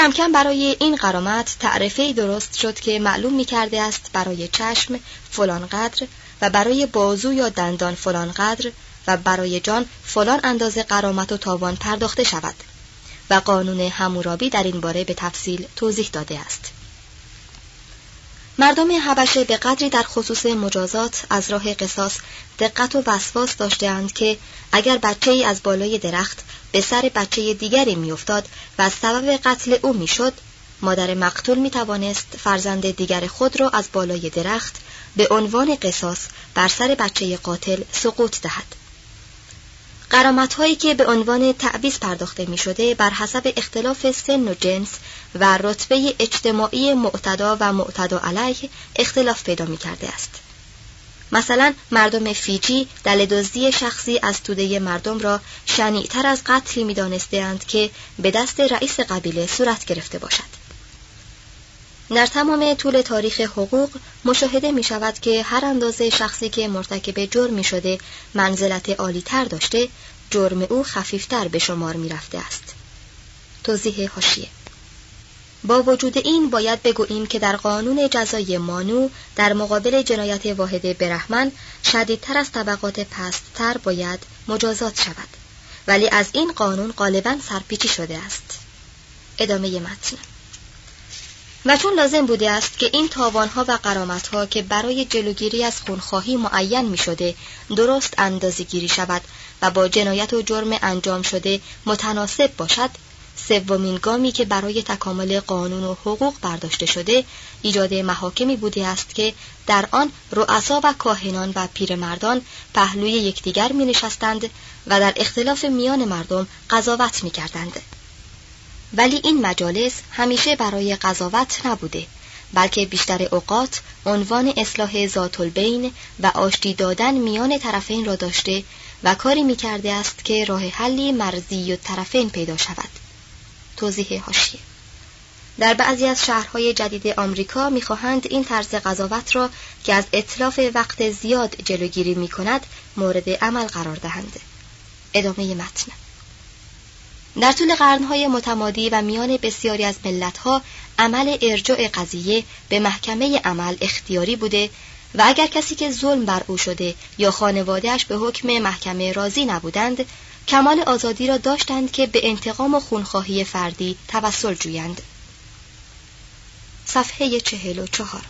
کم کم برای این قرامت تعرفه درست شد که معلوم می کرده است برای چشم فلان قدر و برای بازو یا دندان فلان قدر و برای جان فلان اندازه قرامت و تاوان پرداخته شود و قانون همورابی در این باره به تفصیل توضیح داده است. مردم حبشه به قدری در خصوص مجازات از راه قصاص دقت و وسواس داشتهاند که اگر بچه ای از بالای درخت به سر بچه دیگری میافتاد و سبب قتل او می‌شد مادر مقتول می توانست فرزند دیگر خود را از بالای درخت به عنوان قصاص بر سر بچه قاتل سقوط دهد قرامت هایی که به عنوان تعویز پرداخته می شده بر حسب اختلاف سن و جنس و رتبه اجتماعی معتدا و معتدا علیه اختلاف پیدا می کرده است. مثلا مردم فیجی دل دزدی شخصی از توده مردم را شنیعتر از قتلی می دانستند که به دست رئیس قبیله صورت گرفته باشد. در تمام طول تاریخ حقوق مشاهده می شود که هر اندازه شخصی که مرتکب جرمی شده منزلت عالی تر داشته جرم او خفیفتر به شمار می رفته است. توضیح هاشیه با وجود این باید بگوییم که در قانون جزای مانو در مقابل جنایت واحد برحمن شدیدتر از طبقات پستتر باید مجازات شود. ولی از این قانون غالبا سرپیچی شده است. ادامه متن. و چون لازم بوده است که این تاوانها و قرامتها که برای جلوگیری از خونخواهی معین می شده درست اندازه گیری شود و با جنایت و جرم انجام شده متناسب باشد سومین گامی که برای تکامل قانون و حقوق برداشته شده ایجاد محاکمی بوده است که در آن رؤسا و کاهنان و پیرمردان پهلوی یکدیگر می نشستند و در اختلاف میان مردم قضاوت می کردند. ولی این مجالس همیشه برای قضاوت نبوده بلکه بیشتر اوقات عنوان اصلاح ذات البین و آشتی دادن میان طرفین را داشته و کاری می کرده است که راه حلی مرزی و طرفین پیدا شود توضیح هاشیه. در بعضی از شهرهای جدید آمریکا می‌خواهند این طرز قضاوت را که از اطلاف وقت زیاد جلوگیری می کند مورد عمل قرار دهند. ادامه متن. در طول قرنهای متمادی و میان بسیاری از ملتها عمل ارجاع قضیه به محکمه عمل اختیاری بوده و اگر کسی که ظلم بر او شده یا خانوادهش به حکم محکمه راضی نبودند کمال آزادی را داشتند که به انتقام و خونخواهی فردی توسل جویند. صفحه چهل و چهار.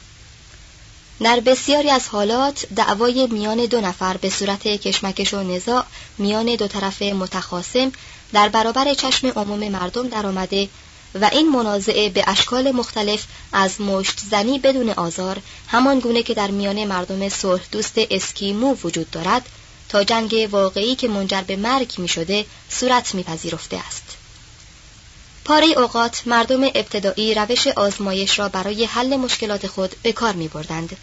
در بسیاری از حالات دعوای میان دو نفر به صورت کشمکش و نزاع میان دو طرف متخاصم در برابر چشم عموم مردم درآمده و این منازعه به اشکال مختلف از مشت زنی بدون آزار همان گونه که در میان مردم صلح دوست اسکیمو وجود دارد تا جنگ واقعی که منجر به مرگ می شده صورت میپذیرفته است پاره اوقات مردم ابتدایی روش آزمایش را برای حل مشکلات خود به کار می بردند.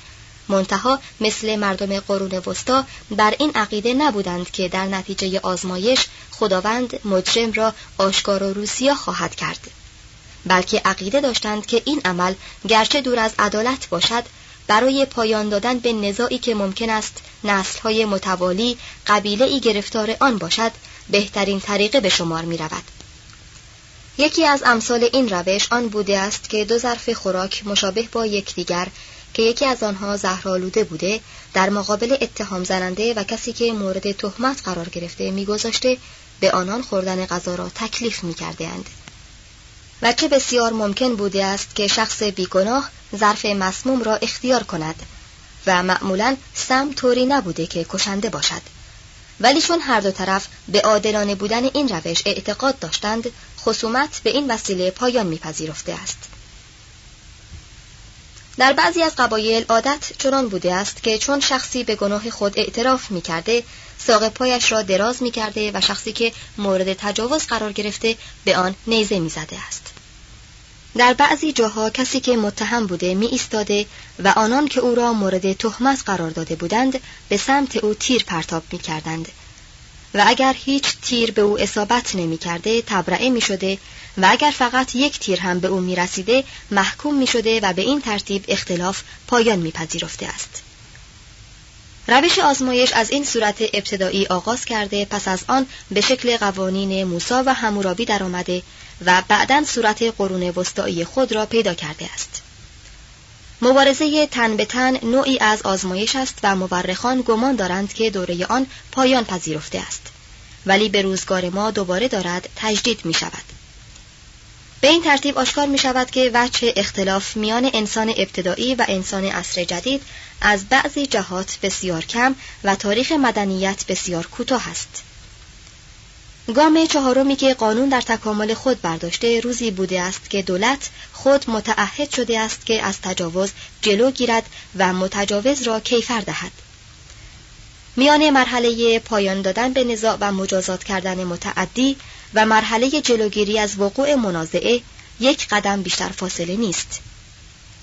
منتها مثل مردم قرون وسطا بر این عقیده نبودند که در نتیجه آزمایش خداوند مجرم را آشکار و روسیا خواهد کرد بلکه عقیده داشتند که این عمل گرچه دور از عدالت باشد برای پایان دادن به نزاعی که ممکن است نسلهای متوالی قبیله ای گرفتار آن باشد بهترین طریقه به شمار می رود. یکی از امثال این روش آن بوده است که دو ظرف خوراک مشابه با یکدیگر که یکی از آنها زهرآلوده بوده در مقابل اتهام زننده و کسی که مورد تهمت قرار گرفته میگذاشته به آنان خوردن غذا را تکلیف می کرده اند. و چه بسیار ممکن بوده است که شخص بیگناه ظرف مسموم را اختیار کند و معمولا سم طوری نبوده که کشنده باشد. ولی چون هر دو طرف به عادلانه بودن این روش اعتقاد داشتند خصومت به این وسیله پایان میپذیرفته است. در بعضی از قبایل عادت چنان بوده است که چون شخصی به گناه خود اعتراف می کرده ساق پایش را دراز می کرده و شخصی که مورد تجاوز قرار گرفته به آن نیزه می زده است. در بعضی جاها کسی که متهم بوده می ایستاده و آنان که او را مورد تهمت قرار داده بودند به سمت او تیر پرتاب می کردند. و اگر هیچ تیر به او اصابت نمی کرده تبرعه می شده و اگر فقط یک تیر هم به او می رسیده محکوم می شده و به این ترتیب اختلاف پایان می پذیرفته است. روش آزمایش از این صورت ابتدایی آغاز کرده پس از آن به شکل قوانین موسا و همورابی درآمده و بعدا صورت قرون وسطایی خود را پیدا کرده است. مبارزه تن به تن نوعی از آزمایش است و مورخان گمان دارند که دوره آن پایان پذیرفته است. ولی به روزگار ما دوباره دارد تجدید می شود به این ترتیب آشکار می شود که وجه اختلاف میان انسان ابتدایی و انسان عصر جدید از بعضی جهات بسیار کم و تاریخ مدنیت بسیار کوتاه است. گام چهارمی که قانون در تکامل خود برداشته روزی بوده است که دولت خود متعهد شده است که از تجاوز جلو گیرد و متجاوز را کیفر دهد. میان مرحله پایان دادن به نزاع و مجازات کردن متعدی و مرحله جلوگیری از وقوع منازعه یک قدم بیشتر فاصله نیست.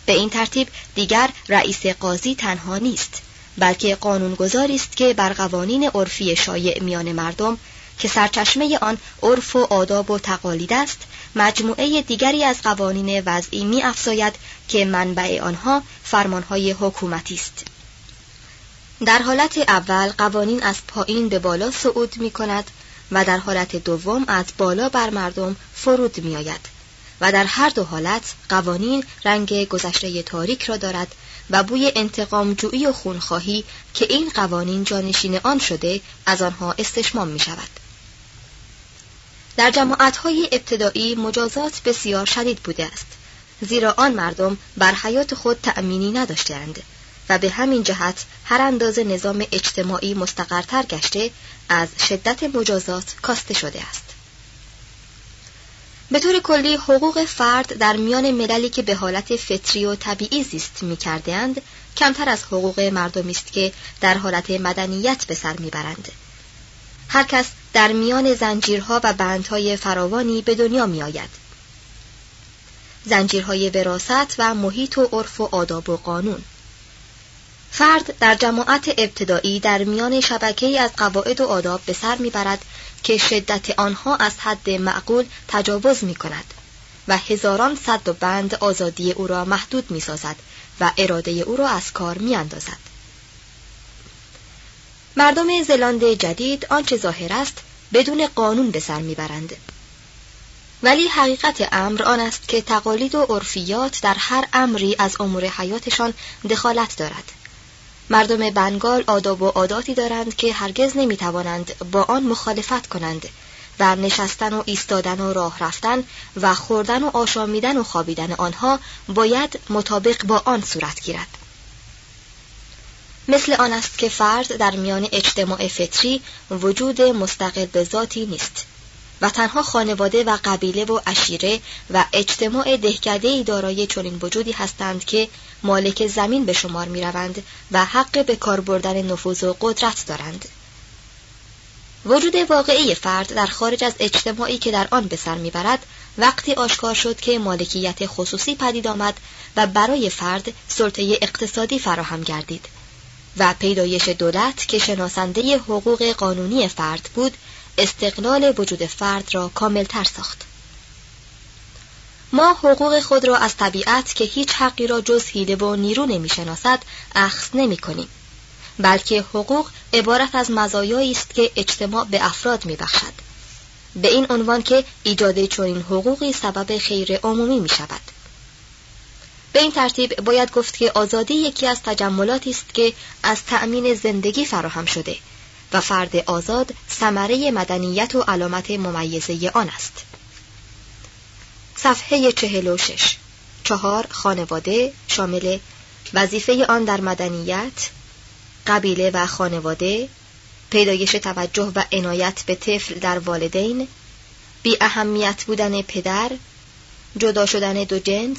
به این ترتیب دیگر رئیس قاضی تنها نیست بلکه قانونگذاری است که بر قوانین عرفی شایع میان مردم که سرچشمه آن عرف و آداب و تقالید است مجموعه دیگری از قوانین وضعی می افزاید که منبع آنها فرمانهای حکومتی است. در حالت اول قوانین از پایین به بالا صعود می کند و در حالت دوم از بالا بر مردم فرود می آید و در هر دو حالت قوانین رنگ گذشته تاریک را دارد و بوی انتقام جویی و خونخواهی که این قوانین جانشین آن شده از آنها استشمام می شود. در جماعتهای ابتدایی مجازات بسیار شدید بوده است زیرا آن مردم بر حیات خود تأمینی نداشتند و به همین جهت هر اندازه نظام اجتماعی مستقرتر گشته از شدت مجازات کاسته شده است به طور کلی حقوق فرد در میان مللی که به حالت فطری و طبیعی زیست می کردهاند کمتر از حقوق مردمی است که در حالت مدنیت به سر می‌برند. هر کس در میان زنجیرها و بندهای فراوانی به دنیا می آید. زنجیرهای وراست و محیط و عرف و آداب و قانون فرد در جماعت ابتدایی در میان شبکه از قواعد و آداب به سر می‌برد که شدت آنها از حد معقول تجاوز می کند و هزاران صد و بند آزادی او را محدود می سازد و اراده او را از کار می اندازد. مردم زلاند جدید آنچه ظاهر است بدون قانون به سر می‌برند ولی حقیقت امر آن است که تقالید و عرفیات در هر امری از امور حیاتشان دخالت دارد مردم بنگال آداب و عاداتی دارند که هرگز نمی‌توانند با آن مخالفت کنند. و نشستن و ایستادن و راه رفتن و خوردن و آشامیدن و خوابیدن آنها باید مطابق با آن صورت گیرد. مثل آن است که فرد در میان اجتماع فطری وجود مستقل به ذاتی نیست. و تنها خانواده و قبیله و اشیره و اجتماع دهکده دارای چنین وجودی هستند که مالک زمین به شمار می روند و حق به کار بردن نفوذ و قدرت دارند. وجود واقعی فرد در خارج از اجتماعی که در آن به سر می‌برد وقتی آشکار شد که مالکیت خصوصی پدید آمد و برای فرد سلطه اقتصادی فراهم گردید و پیدایش دولت که شناسنده حقوق قانونی فرد بود استقلال وجود فرد را کاملتر ساخت. ما حقوق خود را از طبیعت که هیچ حقی را جز حیله و نیرو نمی‌شناسد اخذ نمی کنیم بلکه حقوق عبارت از مزایایی است که اجتماع به افراد میبخشد. به این عنوان که ایجاد چنین حقوقی سبب خیر عمومی می شود. به این ترتیب باید گفت که آزادی یکی از تجملاتی است که از تأمین زندگی فراهم شده. و فرد آزاد ثمره مدنیت و علامت ممیزه آن است. صفحه چهل و شش. چهار خانواده شامل وظیفه آن در مدنیت قبیله و خانواده پیدایش توجه و عنایت به طفل در والدین بی اهمیت بودن پدر جدا شدن دو جنس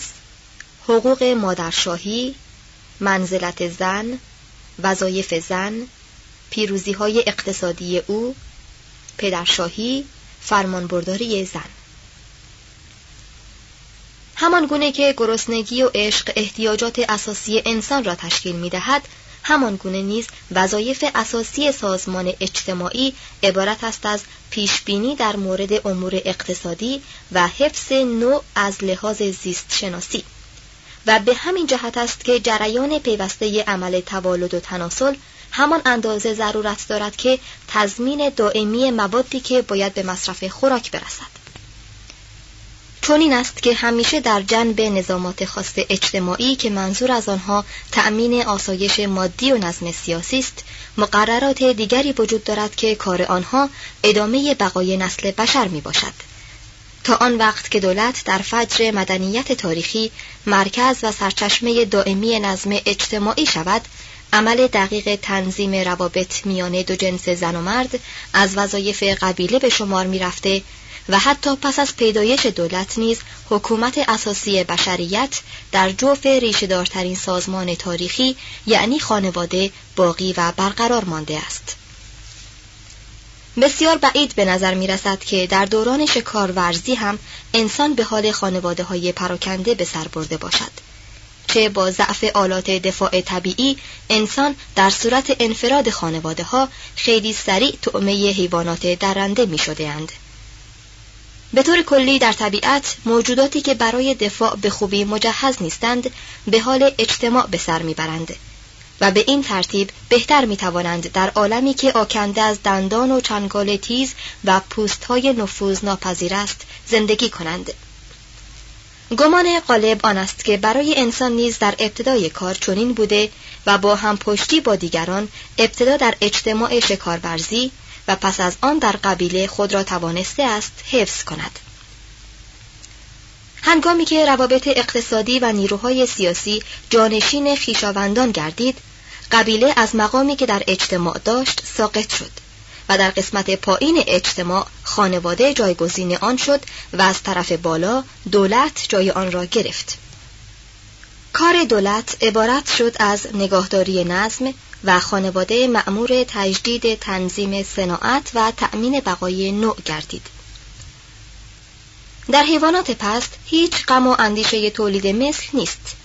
حقوق مادرشاهی منزلت زن وظایف زن پیروزی های اقتصادی او پدرشاهی فرمانبرداری زن. همان گونه که گرسنگی و عشق احتیاجات اساسی انسان را تشکیل می دهد همان گونه نیز وظایف اساسی سازمان اجتماعی عبارت است از پیشبینی در مورد امور اقتصادی و حفظ نوع از لحاظ زیست شناسی و به همین جهت است که جریان پیوسته عمل توالد و تناسل همان اندازه ضرورت دارد که تضمین دائمی موادی که باید به مصرف خوراک برسد. چون این است که همیشه در جنب نظامات خاص اجتماعی که منظور از آنها تأمین آسایش مادی و نظم سیاسی است مقررات دیگری وجود دارد که کار آنها ادامه بقای نسل بشر می باشد تا آن وقت که دولت در فجر مدنیت تاریخی مرکز و سرچشمه دائمی نظم اجتماعی شود عمل دقیق تنظیم روابط میان دو جنس زن و مرد از وظایف قبیله به شمار می رفته و حتی پس از پیدایش دولت نیز حکومت اساسی بشریت در جوف ریشهدارترین سازمان تاریخی یعنی خانواده باقی و برقرار مانده است. بسیار بعید به نظر می رسد که در دوران شکارورزی هم انسان به حال خانواده های پراکنده به سر برده باشد. چه با ضعف آلات دفاع طبیعی انسان در صورت انفراد خانواده ها خیلی سریع تعمه حیوانات درنده می شده اند. به طور کلی در طبیعت موجوداتی که برای دفاع به خوبی مجهز نیستند به حال اجتماع به سر می‌برند و به این ترتیب بهتر می توانند در عالمی که آکنده از دندان و چنگال تیز و پوست های نفوذ ناپذیر است زندگی کنند گمان غالب آن است که برای انسان نیز در ابتدای کار چنین بوده و با هم پشتی با دیگران ابتدا در اجتماع شکارورزی و پس از آن در قبیله خود را توانسته است حفظ کند. هنگامی که روابط اقتصادی و نیروهای سیاسی جانشین خیشاوندان گردید قبیله از مقامی که در اجتماع داشت ساقط شد. و در قسمت پایین اجتماع خانواده جایگزین آن شد و از طرف بالا دولت جای آن را گرفت. کار دولت عبارت شد از نگاهداری نظم و خانواده مأمور تجدید تنظیم صناعت و تأمین بقای نوع گردید. در حیوانات پست هیچ غم و اندیشه تولید مثل نیست.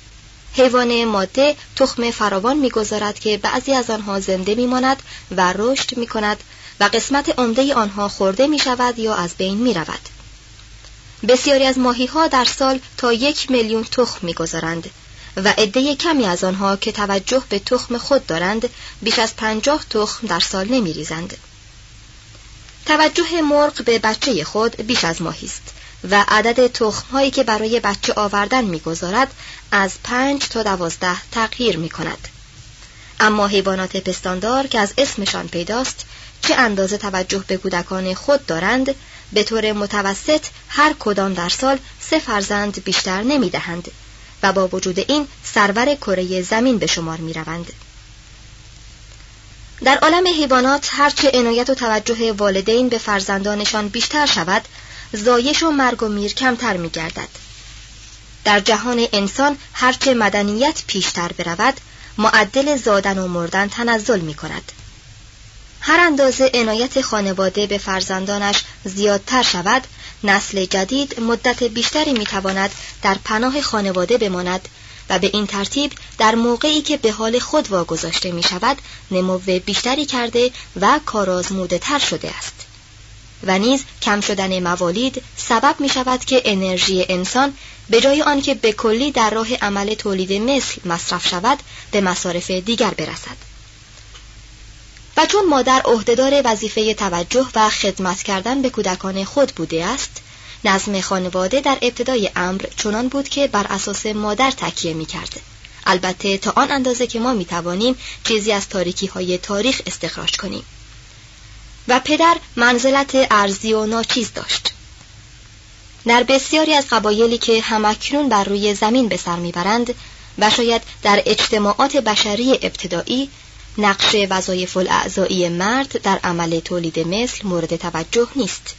حیوان ماده تخم فراوان می‌گذارد که بعضی از آنها زنده میماند و رشد می کند و قسمت عمده آنها خورده می شود یا از بین می رود. بسیاری از ماهی ها در سال تا یک میلیون تخم می‌گذارند و عده کمی از آنها که توجه به تخم خود دارند بیش از پنجاه تخم در سال نمی ریزند. توجه مرغ به بچه خود بیش از ماهی است و عدد تخم هایی که برای بچه آوردن می‌گذارد از پنج تا دوازده تغییر می کند. اما حیوانات پستاندار که از اسمشان پیداست چه اندازه توجه به کودکان خود دارند به طور متوسط هر کدام در سال سه فرزند بیشتر نمی دهند و با وجود این سرور کره زمین به شمار می روند. در عالم حیوانات هرچه عنایت و توجه والدین به فرزندانشان بیشتر شود زایش و مرگ و میر کمتر می گردد. در جهان انسان هرچه مدنیت پیشتر برود معدل زادن و مردن تنزل می کند. هر اندازه عنایت خانواده به فرزندانش زیادتر شود نسل جدید مدت بیشتری می‌تواند در پناه خانواده بماند و به این ترتیب در موقعی که به حال خود واگذاشته می شود نمو بیشتری کرده و کارآزموده تر شده است. و نیز کم شدن موالید سبب می شود که انرژی انسان به جای آنکه به کلی در راه عمل تولید مثل مصرف شود به مصارف دیگر برسد. چون مادر عهدهدار وظیفه توجه و خدمت کردن به کودکان خود بوده است نظم خانواده در ابتدای امر چنان بود که بر اساس مادر تکیه می کرده. البته تا آن اندازه که ما می توانیم چیزی از تاریکی های تاریخ استخراج کنیم و پدر منزلت ارزی و ناچیز داشت در بسیاری از قبایلی که همکنون بر روی زمین به سر می‌برند و شاید در اجتماعات بشری ابتدایی نقش وظایف الاعضایی مرد در عمل تولید مثل مورد توجه نیست.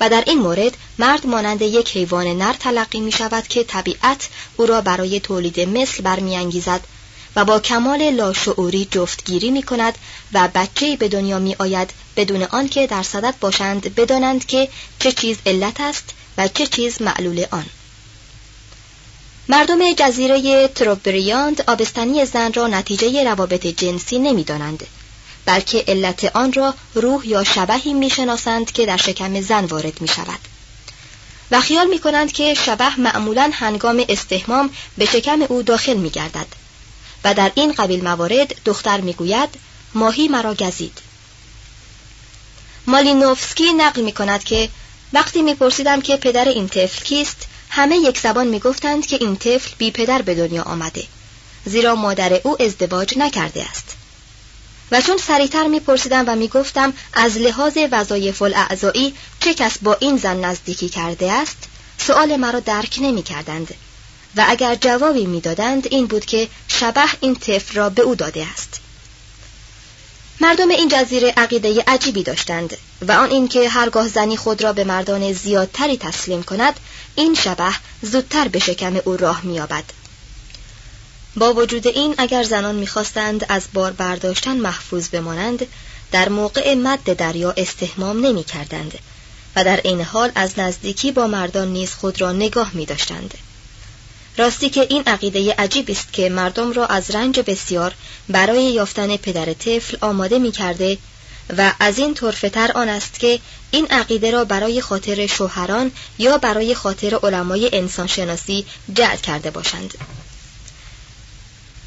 و در این مورد مرد مانند یک حیوان نر تلقی می شود که طبیعت او را برای تولید مثل برمیانگیزد و با کمال لاشعوری جفتگیری می کند و بچه به دنیا می آید بدون آنکه در صدد باشند بدانند که چه چیز علت است و چه چیز معلول آن. مردم جزیره تروبریاند آبستنی زن را نتیجه روابط جنسی نمی‌دانند بلکه علت آن را روح یا شبهی می‌شناسند که در شکم زن وارد می شود و خیال می کنند که شبه معمولا هنگام استهمام به شکم او داخل می گردد و در این قبیل موارد دختر می‌گوید ماهی مرا گزید. مالینوفسکی نقل می کند که وقتی میپرسیدم که پدر این طفل کیست همه یک زبان می‌گفتند که این طفل بی پدر به دنیا آمده زیرا مادر او ازدواج نکرده است. و چون سریعتر میپرسیدم و می‌گفتم از لحاظ وظایف الاعضایی چه کس با این زن نزدیکی کرده است؟ سؤال مرا درک نمی‌کردند. و اگر جوابی می‌دادند این بود که شبه این طفل را به او داده است. مردم این جزیره عقیده عجیبی داشتند و آن اینکه هرگاه زنی خود را به مردان زیادتری تسلیم کند این شبه زودتر به شکم او راه مییابد با وجود این اگر زنان می‌خواستند از بار برداشتن محفوظ بمانند در موقع مد دریا استحمام نمی کردند و در این حال از نزدیکی با مردان نیز خود را نگاه می داشتند. راستی که این عقیده عجیب است که مردم را از رنج بسیار برای یافتن پدر طفل آماده می کرده و از این طرفتر آن است که این عقیده را برای خاطر شوهران یا برای خاطر علمای انسانشناسی جعل کرده باشند.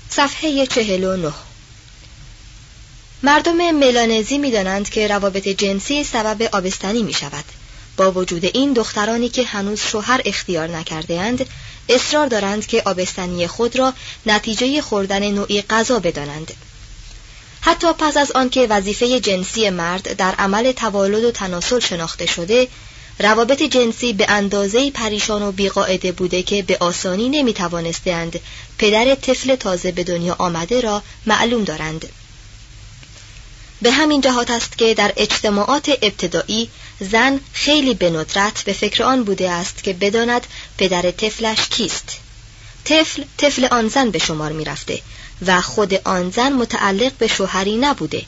صفحه چهل و نه. مردم ملانزی می دانند که روابط جنسی سبب آبستنی می شود با وجود این دخترانی که هنوز شوهر اختیار نکرده اند اصرار دارند که آبستنی خود را نتیجه خوردن نوعی غذا بدانند. حتی پس از آنکه وظیفه جنسی مرد در عمل توالد و تناسل شناخته شده روابط جنسی به اندازه پریشان و بیقاعده بوده که به آسانی نمی توانستند پدر طفل تازه به دنیا آمده را معلوم دارند. به همین جهات است که در اجتماعات ابتدایی زن خیلی به ندرت به فکر آن بوده است که بداند پدر طفلش کیست. طفل طفل آن زن به شمار می رفته و خود آن زن متعلق به شوهری نبوده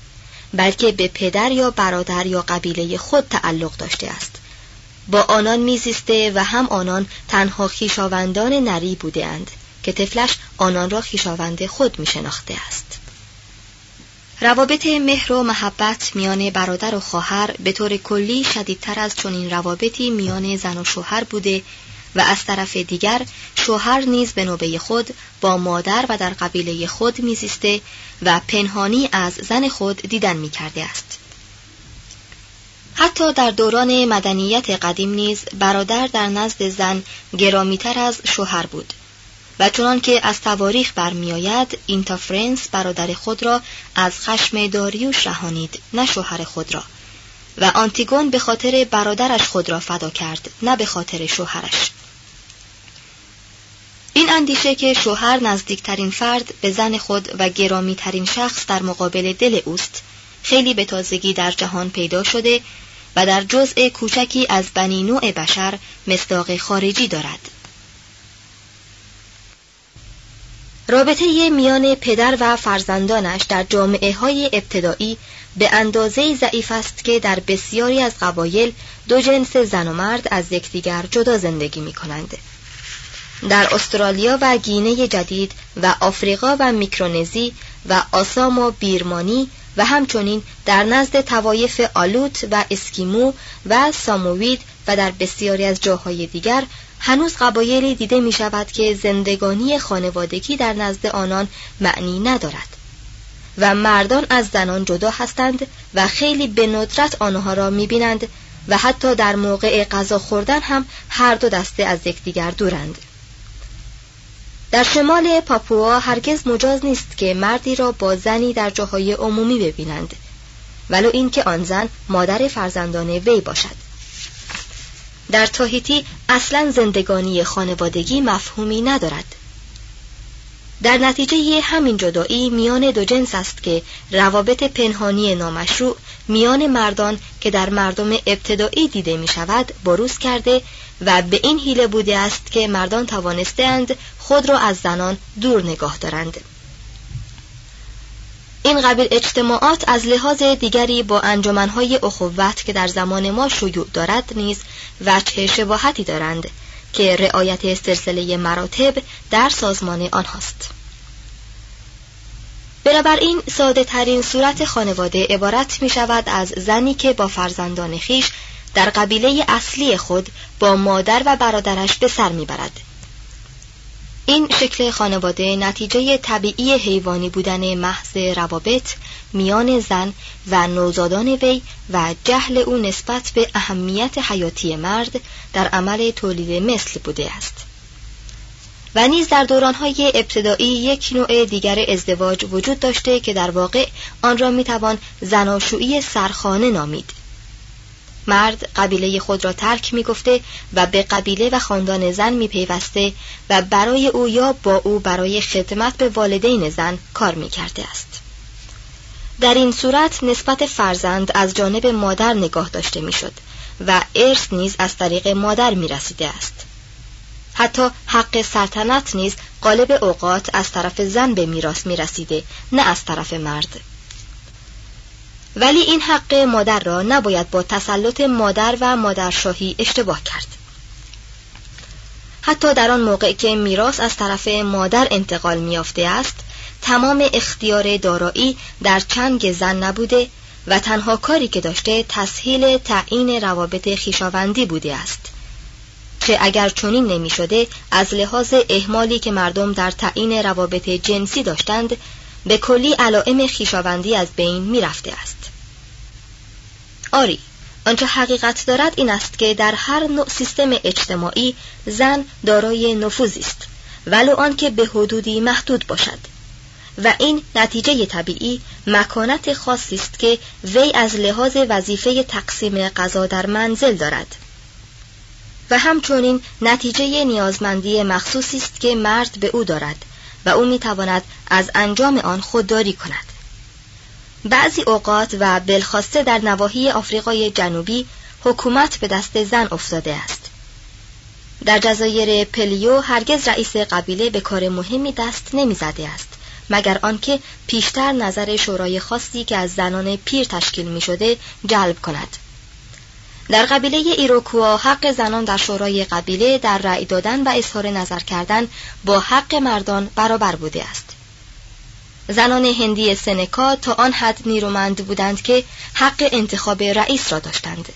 بلکه به پدر یا برادر یا قبیله خود تعلق داشته است. با آنان میزیسته و هم آنان تنها خیشاوندان نری بوده اند که طفلش آنان را خیشاوند خود می شناخته است. روابط مهر و محبت میان برادر و خواهر به طور کلی شدیدتر از چنین روابطی میان زن و شوهر بوده و از طرف دیگر شوهر نیز به نوبه خود با مادر و در قبیله خود میزیسته و پنهانی از زن خود دیدن می‌کرده است. حتی در دوران مدنیت قدیم نیز برادر در نزد زن گرامیتر از شوهر بود. و چنان که از تواریخ برمیآید اینتافرنس برادر خود را از خشم داریوش رهانید نه شوهر خود را. و آنتیگون به خاطر برادرش خود را فدا کرد نه به خاطر شوهرش. این اندیشه که شوهر نزدیکترین فرد به زن خود و گرامیترین شخص در مقابل دل اوست خیلی به تازگی در جهان پیدا شده و در جزء کوچکی از بنی نوع بشر مصداق خارجی دارد. رابطه میان پدر و فرزندانش در جامعه های ابتدایی به اندازه ضعیف است که در بسیاری از قبایل دو جنس زن و مرد از یکدیگر جدا زندگی می کنند. در استرالیا و گینه جدید و آفریقا و میکرونزی و آسام و بیرمانی و همچنین در نزد توایف آلوت و اسکیمو و ساموید و در بسیاری از جاهای دیگر هنوز قبایلی دیده می شود که زندگانی خانوادگی در نزد آنان معنی ندارد. و مردان از زنان جدا هستند و خیلی به ندرت آنها را می بینند و حتی در موقع غذا خوردن هم هر دو دسته از یکدیگر دورند. در شمال پاپوا هرگز مجاز نیست که مردی را با زنی در جاهای عمومی ببینند ولو اینکه آن زن مادر فرزندان وی باشد. در تاهیتی اصلا زندگانی خانوادگی مفهومی ندارد. در نتیجه همین جدایی میان دو جنس است که روابط پنهانی نامشروع میان مردان که در مردم ابتدایی دیده می شود بروز کرده و به این حیله بوده است که مردان توانستند خود را از زنان دور نگاه دارند. این قبیل اجتماعات از لحاظ دیگری با انجمنهای اخوت که در زمان ما شیوع دارد نیز وجه شباهتی دارند که رعایت سلسله مراتب در سازمان آنهاست بنابراین ساده ترین صورت خانواده عبارت می شود از زنی که با فرزندان خیش در قبیله اصلی خود با مادر و برادرش به سر می برد. این شکل خانواده نتیجه طبیعی حیوانی بودن محض روابط میان زن و نوزادان وی و جهل او نسبت به اهمیت حیاتی مرد در عمل تولید مثل بوده است. و نیز در دورانهای ابتدایی یک نوع دیگر ازدواج وجود داشته که در واقع آن را می‌توان زناشویی سرخانه نامید. مرد قبیله خود را ترک می گفته و به قبیله و خاندان زن می پیوسته و برای او یا با او برای خدمت به والدین زن کار می کرده است. در این صورت نسبت فرزند از جانب مادر نگاه داشته می شد و ارث نیز از طریق مادر می رسیده است. حتی حق سلطنت نیز قالب اوقات از طرف زن به میراث می رسیده نه از طرف مرد. ولی این حق مادر را نباید با تسلط مادر و مادرشاهی اشتباه کرد. حتی در آن موقع که میراث از طرف مادر انتقال میافته است تمام اختیار دارایی در چنگ زن نبوده و تنها کاری که داشته تسهیل تعیین روابط خیشاوندی بوده است. که اگر چنین نمی شده از لحاظ احمالی که مردم در تعیین روابط جنسی داشتند به کلی علائم خیشاوندی از بین می رفته است. آری آنچه حقیقت دارد این است که در هر نوع سیستم اجتماعی زن دارای نفوذی است ولو آنکه به حدودی محدود باشد. و این نتیجه طبیعی مکانت خاصی است که وی از لحاظ وظیفه تقسیم غذا در منزل دارد. و همچنین نتیجه نیازمندی مخصوصی است که مرد به او دارد. و او می‌تواند از انجام آن خودداری کند. بعضی اوقات و بلخواسته در نواحی آفریقای جنوبی حکومت به دست زن افتاده است. در جزایر پلیو هرگز رئیس قبیله به کار مهمی دست نمی‌زده است مگر آنکه پیشتر نظر شورای خاصی که از زنان پیر تشکیل می شده جلب کند. در قبیله ایروکوا حق زنان در شورای قبیله در رأی دادن و اظهار نظر کردن با حق مردان برابر بوده است. زنان هندی سنکا تا آن حد نیرومند بودند که حق انتخاب رئیس را داشتند.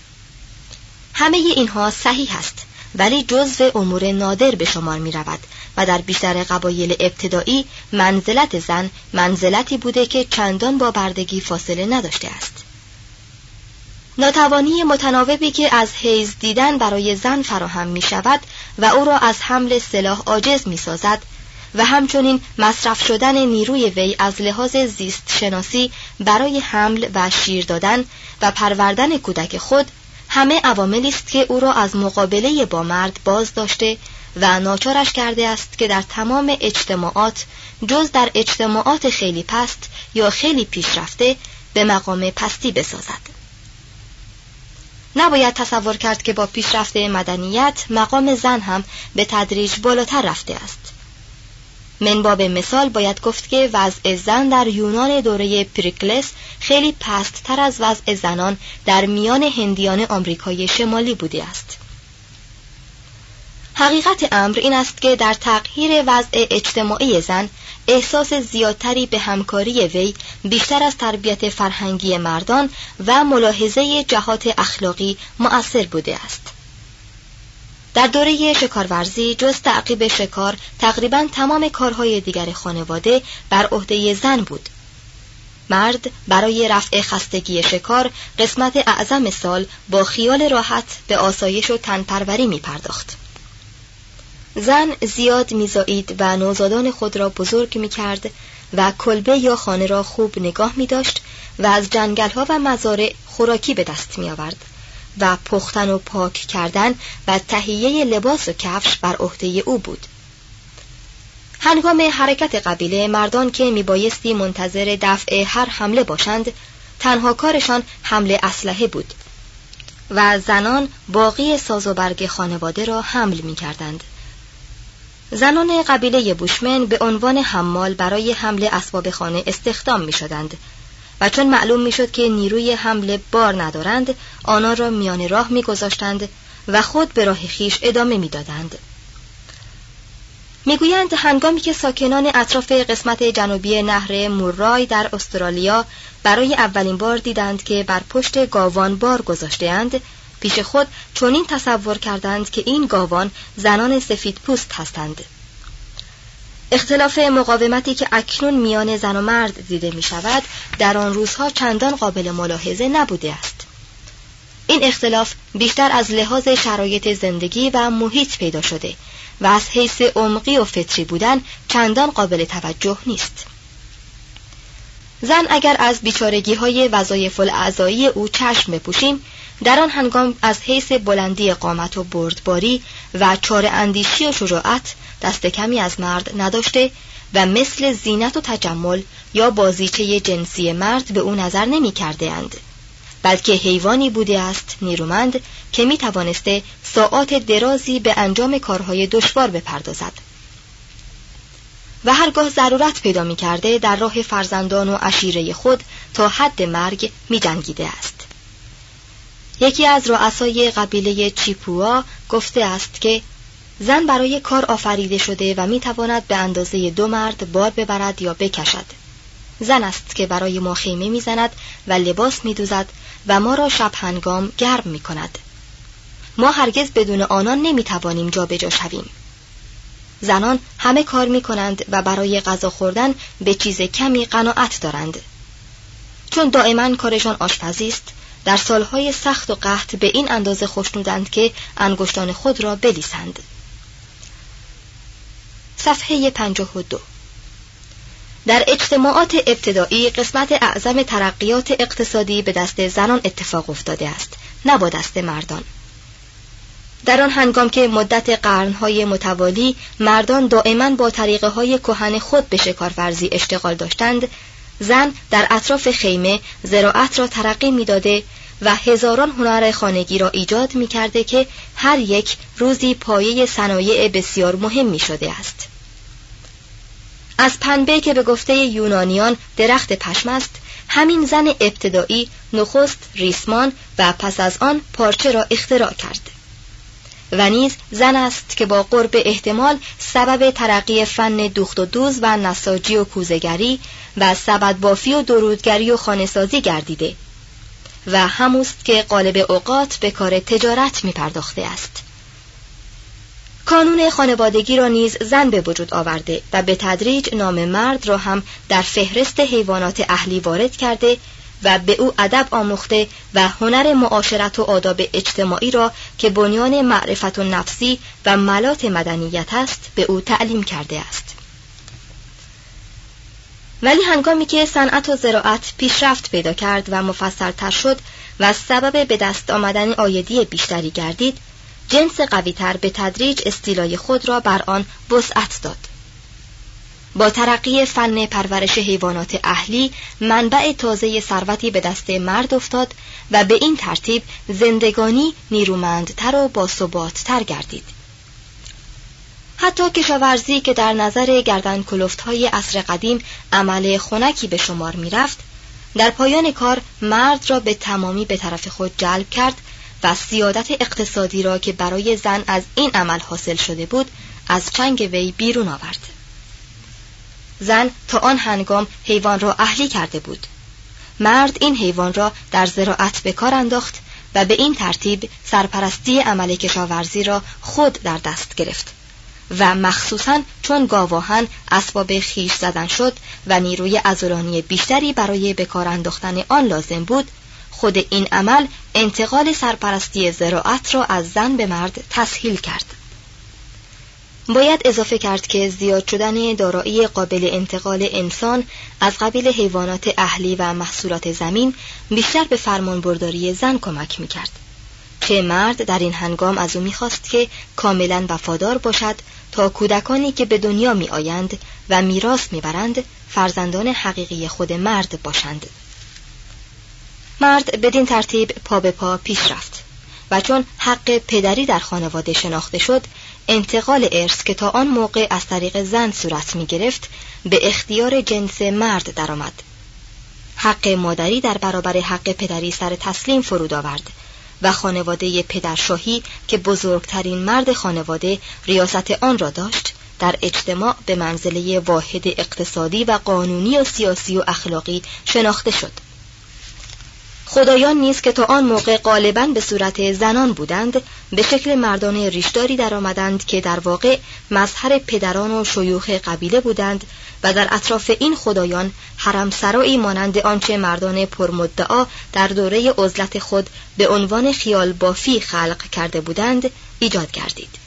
همه اینها صحیح است ولی جزو امور نادر به شمار می رود و در بیشتر قبایل ابتدایی منزلت زن منزلتی بوده که چندان با بردگی فاصله نداشته است. ناتوانی متناوبی که از حیز دیدن برای زن فراهم می شود و او را از حمل سلاح عاجز می سازد و همچنین مصرف شدن نیروی وی از لحاظ زیست شناسی برای حمل و شیر دادن و پروردن کودک خود همه عواملی است که او را از مقابله با مرد باز داشته و ناچارش کرده است که در تمام اجتماعات جز در اجتماعات خیلی پست یا خیلی پیشرفته به مقام پستی بسازد. نباید تصور کرد که با پیشرفت مدنیت مقام زن هم به تدریج بالاتر رفته است. من باب مثال باید گفت که وضع زن در یونان دوره پریکلس خیلی پست تر از وضع زنان در میان هندیان آمریکای شمالی بوده است. حقیقت امر این است که در تغییر وضع اجتماعی زن احساس زیادتری به همکاری وی بیشتر از تربیت فرهنگی مردان و ملاحظه جهات اخلاقی مؤثر بوده است در دوره شکارورزی جز تعقیب شکار تقریبا تمام کارهای دیگر خانواده بر عهده زن بود مرد برای رفع خستگی شکار قسمت اعظم سال با خیال راحت به آسایش و تنپروری می پرداخت. زن زیاد میزایید و نوزادان خود را بزرگ می کرد و کلبه یا خانه را خوب نگاه می داشت و از جنگل ها و مزارع خوراکی به دست می آورد. و پختن و پاک کردن و تهیه لباس و کفش بر عهده او بود هنگام حرکت قبیله مردان که میبایستی منتظر دفع هر حمله باشند تنها کارشان حمله اسلحه بود و زنان باقی ساز و برگ خانواده را حمل می کردند. زنان قبیله بوشمن به عنوان حمال برای حمل اسباب خانه استخدام می شدند و چون معلوم می‌شد که نیروی حمله بار ندارند آنها را میان راه میگذاشتند و خود به راه خیش ادامه می‌دادند. می‌گویند هنگامی که ساکنان اطراف قسمت جنوبی نهر مورای در استرالیا برای اولین بار دیدند که بر پشت گاوان بار گذاشتهاند پیش خود چنین تصور کردند که این گاوان زنان سفید پوست هستند. اختلاف مقاومتی که اکنون میان زن و مرد دیده می شود در آن روزها چندان قابل ملاحظه نبوده است. این اختلاف بیشتر از لحاظ شرایط زندگی و محیط پیدا شده و از حیث عمقی و فطری بودن چندان قابل توجه نیست. زن اگر از بیچارگی های وظایف الاعضایی او چشم بپوشیم در آن هنگام از حیث بلندی قامت و بردباری و چار اندیشی و شجاعت دست کمی از مرد نداشته و مثل زینت و تجمل یا بازیچه جنسی مرد به او نظر نمی کرده اند. بلکه حیوانی بوده است نیرومند که می توانسته ساعات درازی به انجام کارهای دشوار بپردازد و هرگاه ضرورت پیدا می کرده در راه فرزندان و عشیره خود تا حد مرگ می جنگیده است یکی از رؤسای قبیله چیپوا گفته است که زن برای کار آفریده شده و می تواند به اندازه دو مرد بار ببرد یا بکشد. زن است که برای ما خیمه می‌زند و لباس می دوزد و ما را شب هنگام گرم می کند ما هرگز بدون آنان نمی توانیم جابجا شویم. زنان همه کار می کنند و برای غذا خوردن به چیز کمی قناعت دارند. چون دائما کارشان آشپزی است در سالهای سخت و قحط به این اندازه خوشنودند که انگشتان خود را بلیسند. صفحه 52 در اجتماعات ابتدایی قسمت اعظم ترقیات اقتصادی به دست زنان اتفاق افتاده است نه با دست مردان. در آن هنگام که مدت قرنهای متوالی مردان دائما با طریقه های کهن خود به شکارورزی اشتغال داشتند زن در اطراف خیمه زراعت را ترقی می‌داده و هزاران هنر خانگی را ایجاد می کرده که هر یک روزی پایه صنایع بسیار مهمی شده است. از پنبه که به گفته یونانیان درخت پشم است همین زن ابتدایی نخست ریسمان و پس از آن پارچه را اختراع کرد. و نیز زن است که با قرب احتمال سبب ترقی فن دوخت و دوز و نساجی و کوزگری و سبد بافی و درودگری و خانهسازی گردیده و هموست که قالب اوقات به کار تجارت می پرداخته است. کانون خانوادگی را نیز زن به وجود آورده و به تدریج نام مرد را هم در فهرست حیوانات اهلی وارد کرده و به او ادب آموخته و هنر معاشرت و آداب اجتماعی را که بنیان معرفت و نفسی و ملات مدنیت است به او تعلیم کرده است. ولی هنگامی که صنعت و زراعت پیشرفت پیدا کرد و مفصلتر شد و سبب به دست آمدن آیدی بیشتری گردید جنس قویتر به تدریج استیلای خود را بر آن وسعت داد. با ترقی فن پرورش حیوانات اهلی منبع تازه ثروتی به دست مرد افتاد و به این ترتیب زندگانی نیرومندتر و باثباتتر گردید. حتی کشاورزی که در نظر گردن کلفت های عصر قدیم عمل خونکی به شمار می رفت در پایان کار مرد را به تمامی به طرف خود جلب کرد و سیادت اقتصادی را که برای زن از این عمل حاصل شده بود از چنگ وی بیرون آورد. زن تا آن هنگام حیوان را اهلی کرده بود. مرد این حیوان را در زراعت به کار انداخت و به این ترتیب سرپرستی عمل کشاورزی را خود در دست گرفت و مخصوصا چون گاواهن اسباب خیش زدن شد و نیروی ازولانی بیشتری برای بکار انداختن آن لازم بود خود این عمل انتقال سرپرستی زراعت را از زن به مرد تسهیل کرد. باید اضافه کرد که زیاد شدن دارایی قابل انتقال انسان از قبیل حیوانات اهلی و محصولات زمین بیشتر به فرمانبرداری زن کمک می‌کرد. که مرد در این هنگام از او می‌خواست که کاملا وفادار باشد تا کودکانی که به دنیا می آیند و میراث می‌برند فرزندان حقیقی خود مرد باشند. مرد بدین ترتیب پا به پا پیش رفت و چون حق پدری در خانواده شناخته شد انتقال ارث که تا آن موقع از طریق زن صورت می گرفت به اختیار جنس مرد درآمد. حق مادری در برابر حق پدری سر تسلیم فرود آورد و خانواده پدرشاهی که بزرگترین مرد خانواده ریاست آن را داشت در اجتماع به منزله واحد اقتصادی و قانونی و سیاسی و اخلاقی شناخته شد خدایان نیز که تا آن موقع غالبا به صورت زنان بودند به شکل مردانه ریشداری در آمدند که در واقع مظهر پدران و شیوخ قبیله بودند و در اطراف این خدایان حرم سرایی مانند آنچه مردان پرمدعا در دوره عزلت خود به عنوان خیال بافی خلق کرده بودند ایجاد گردید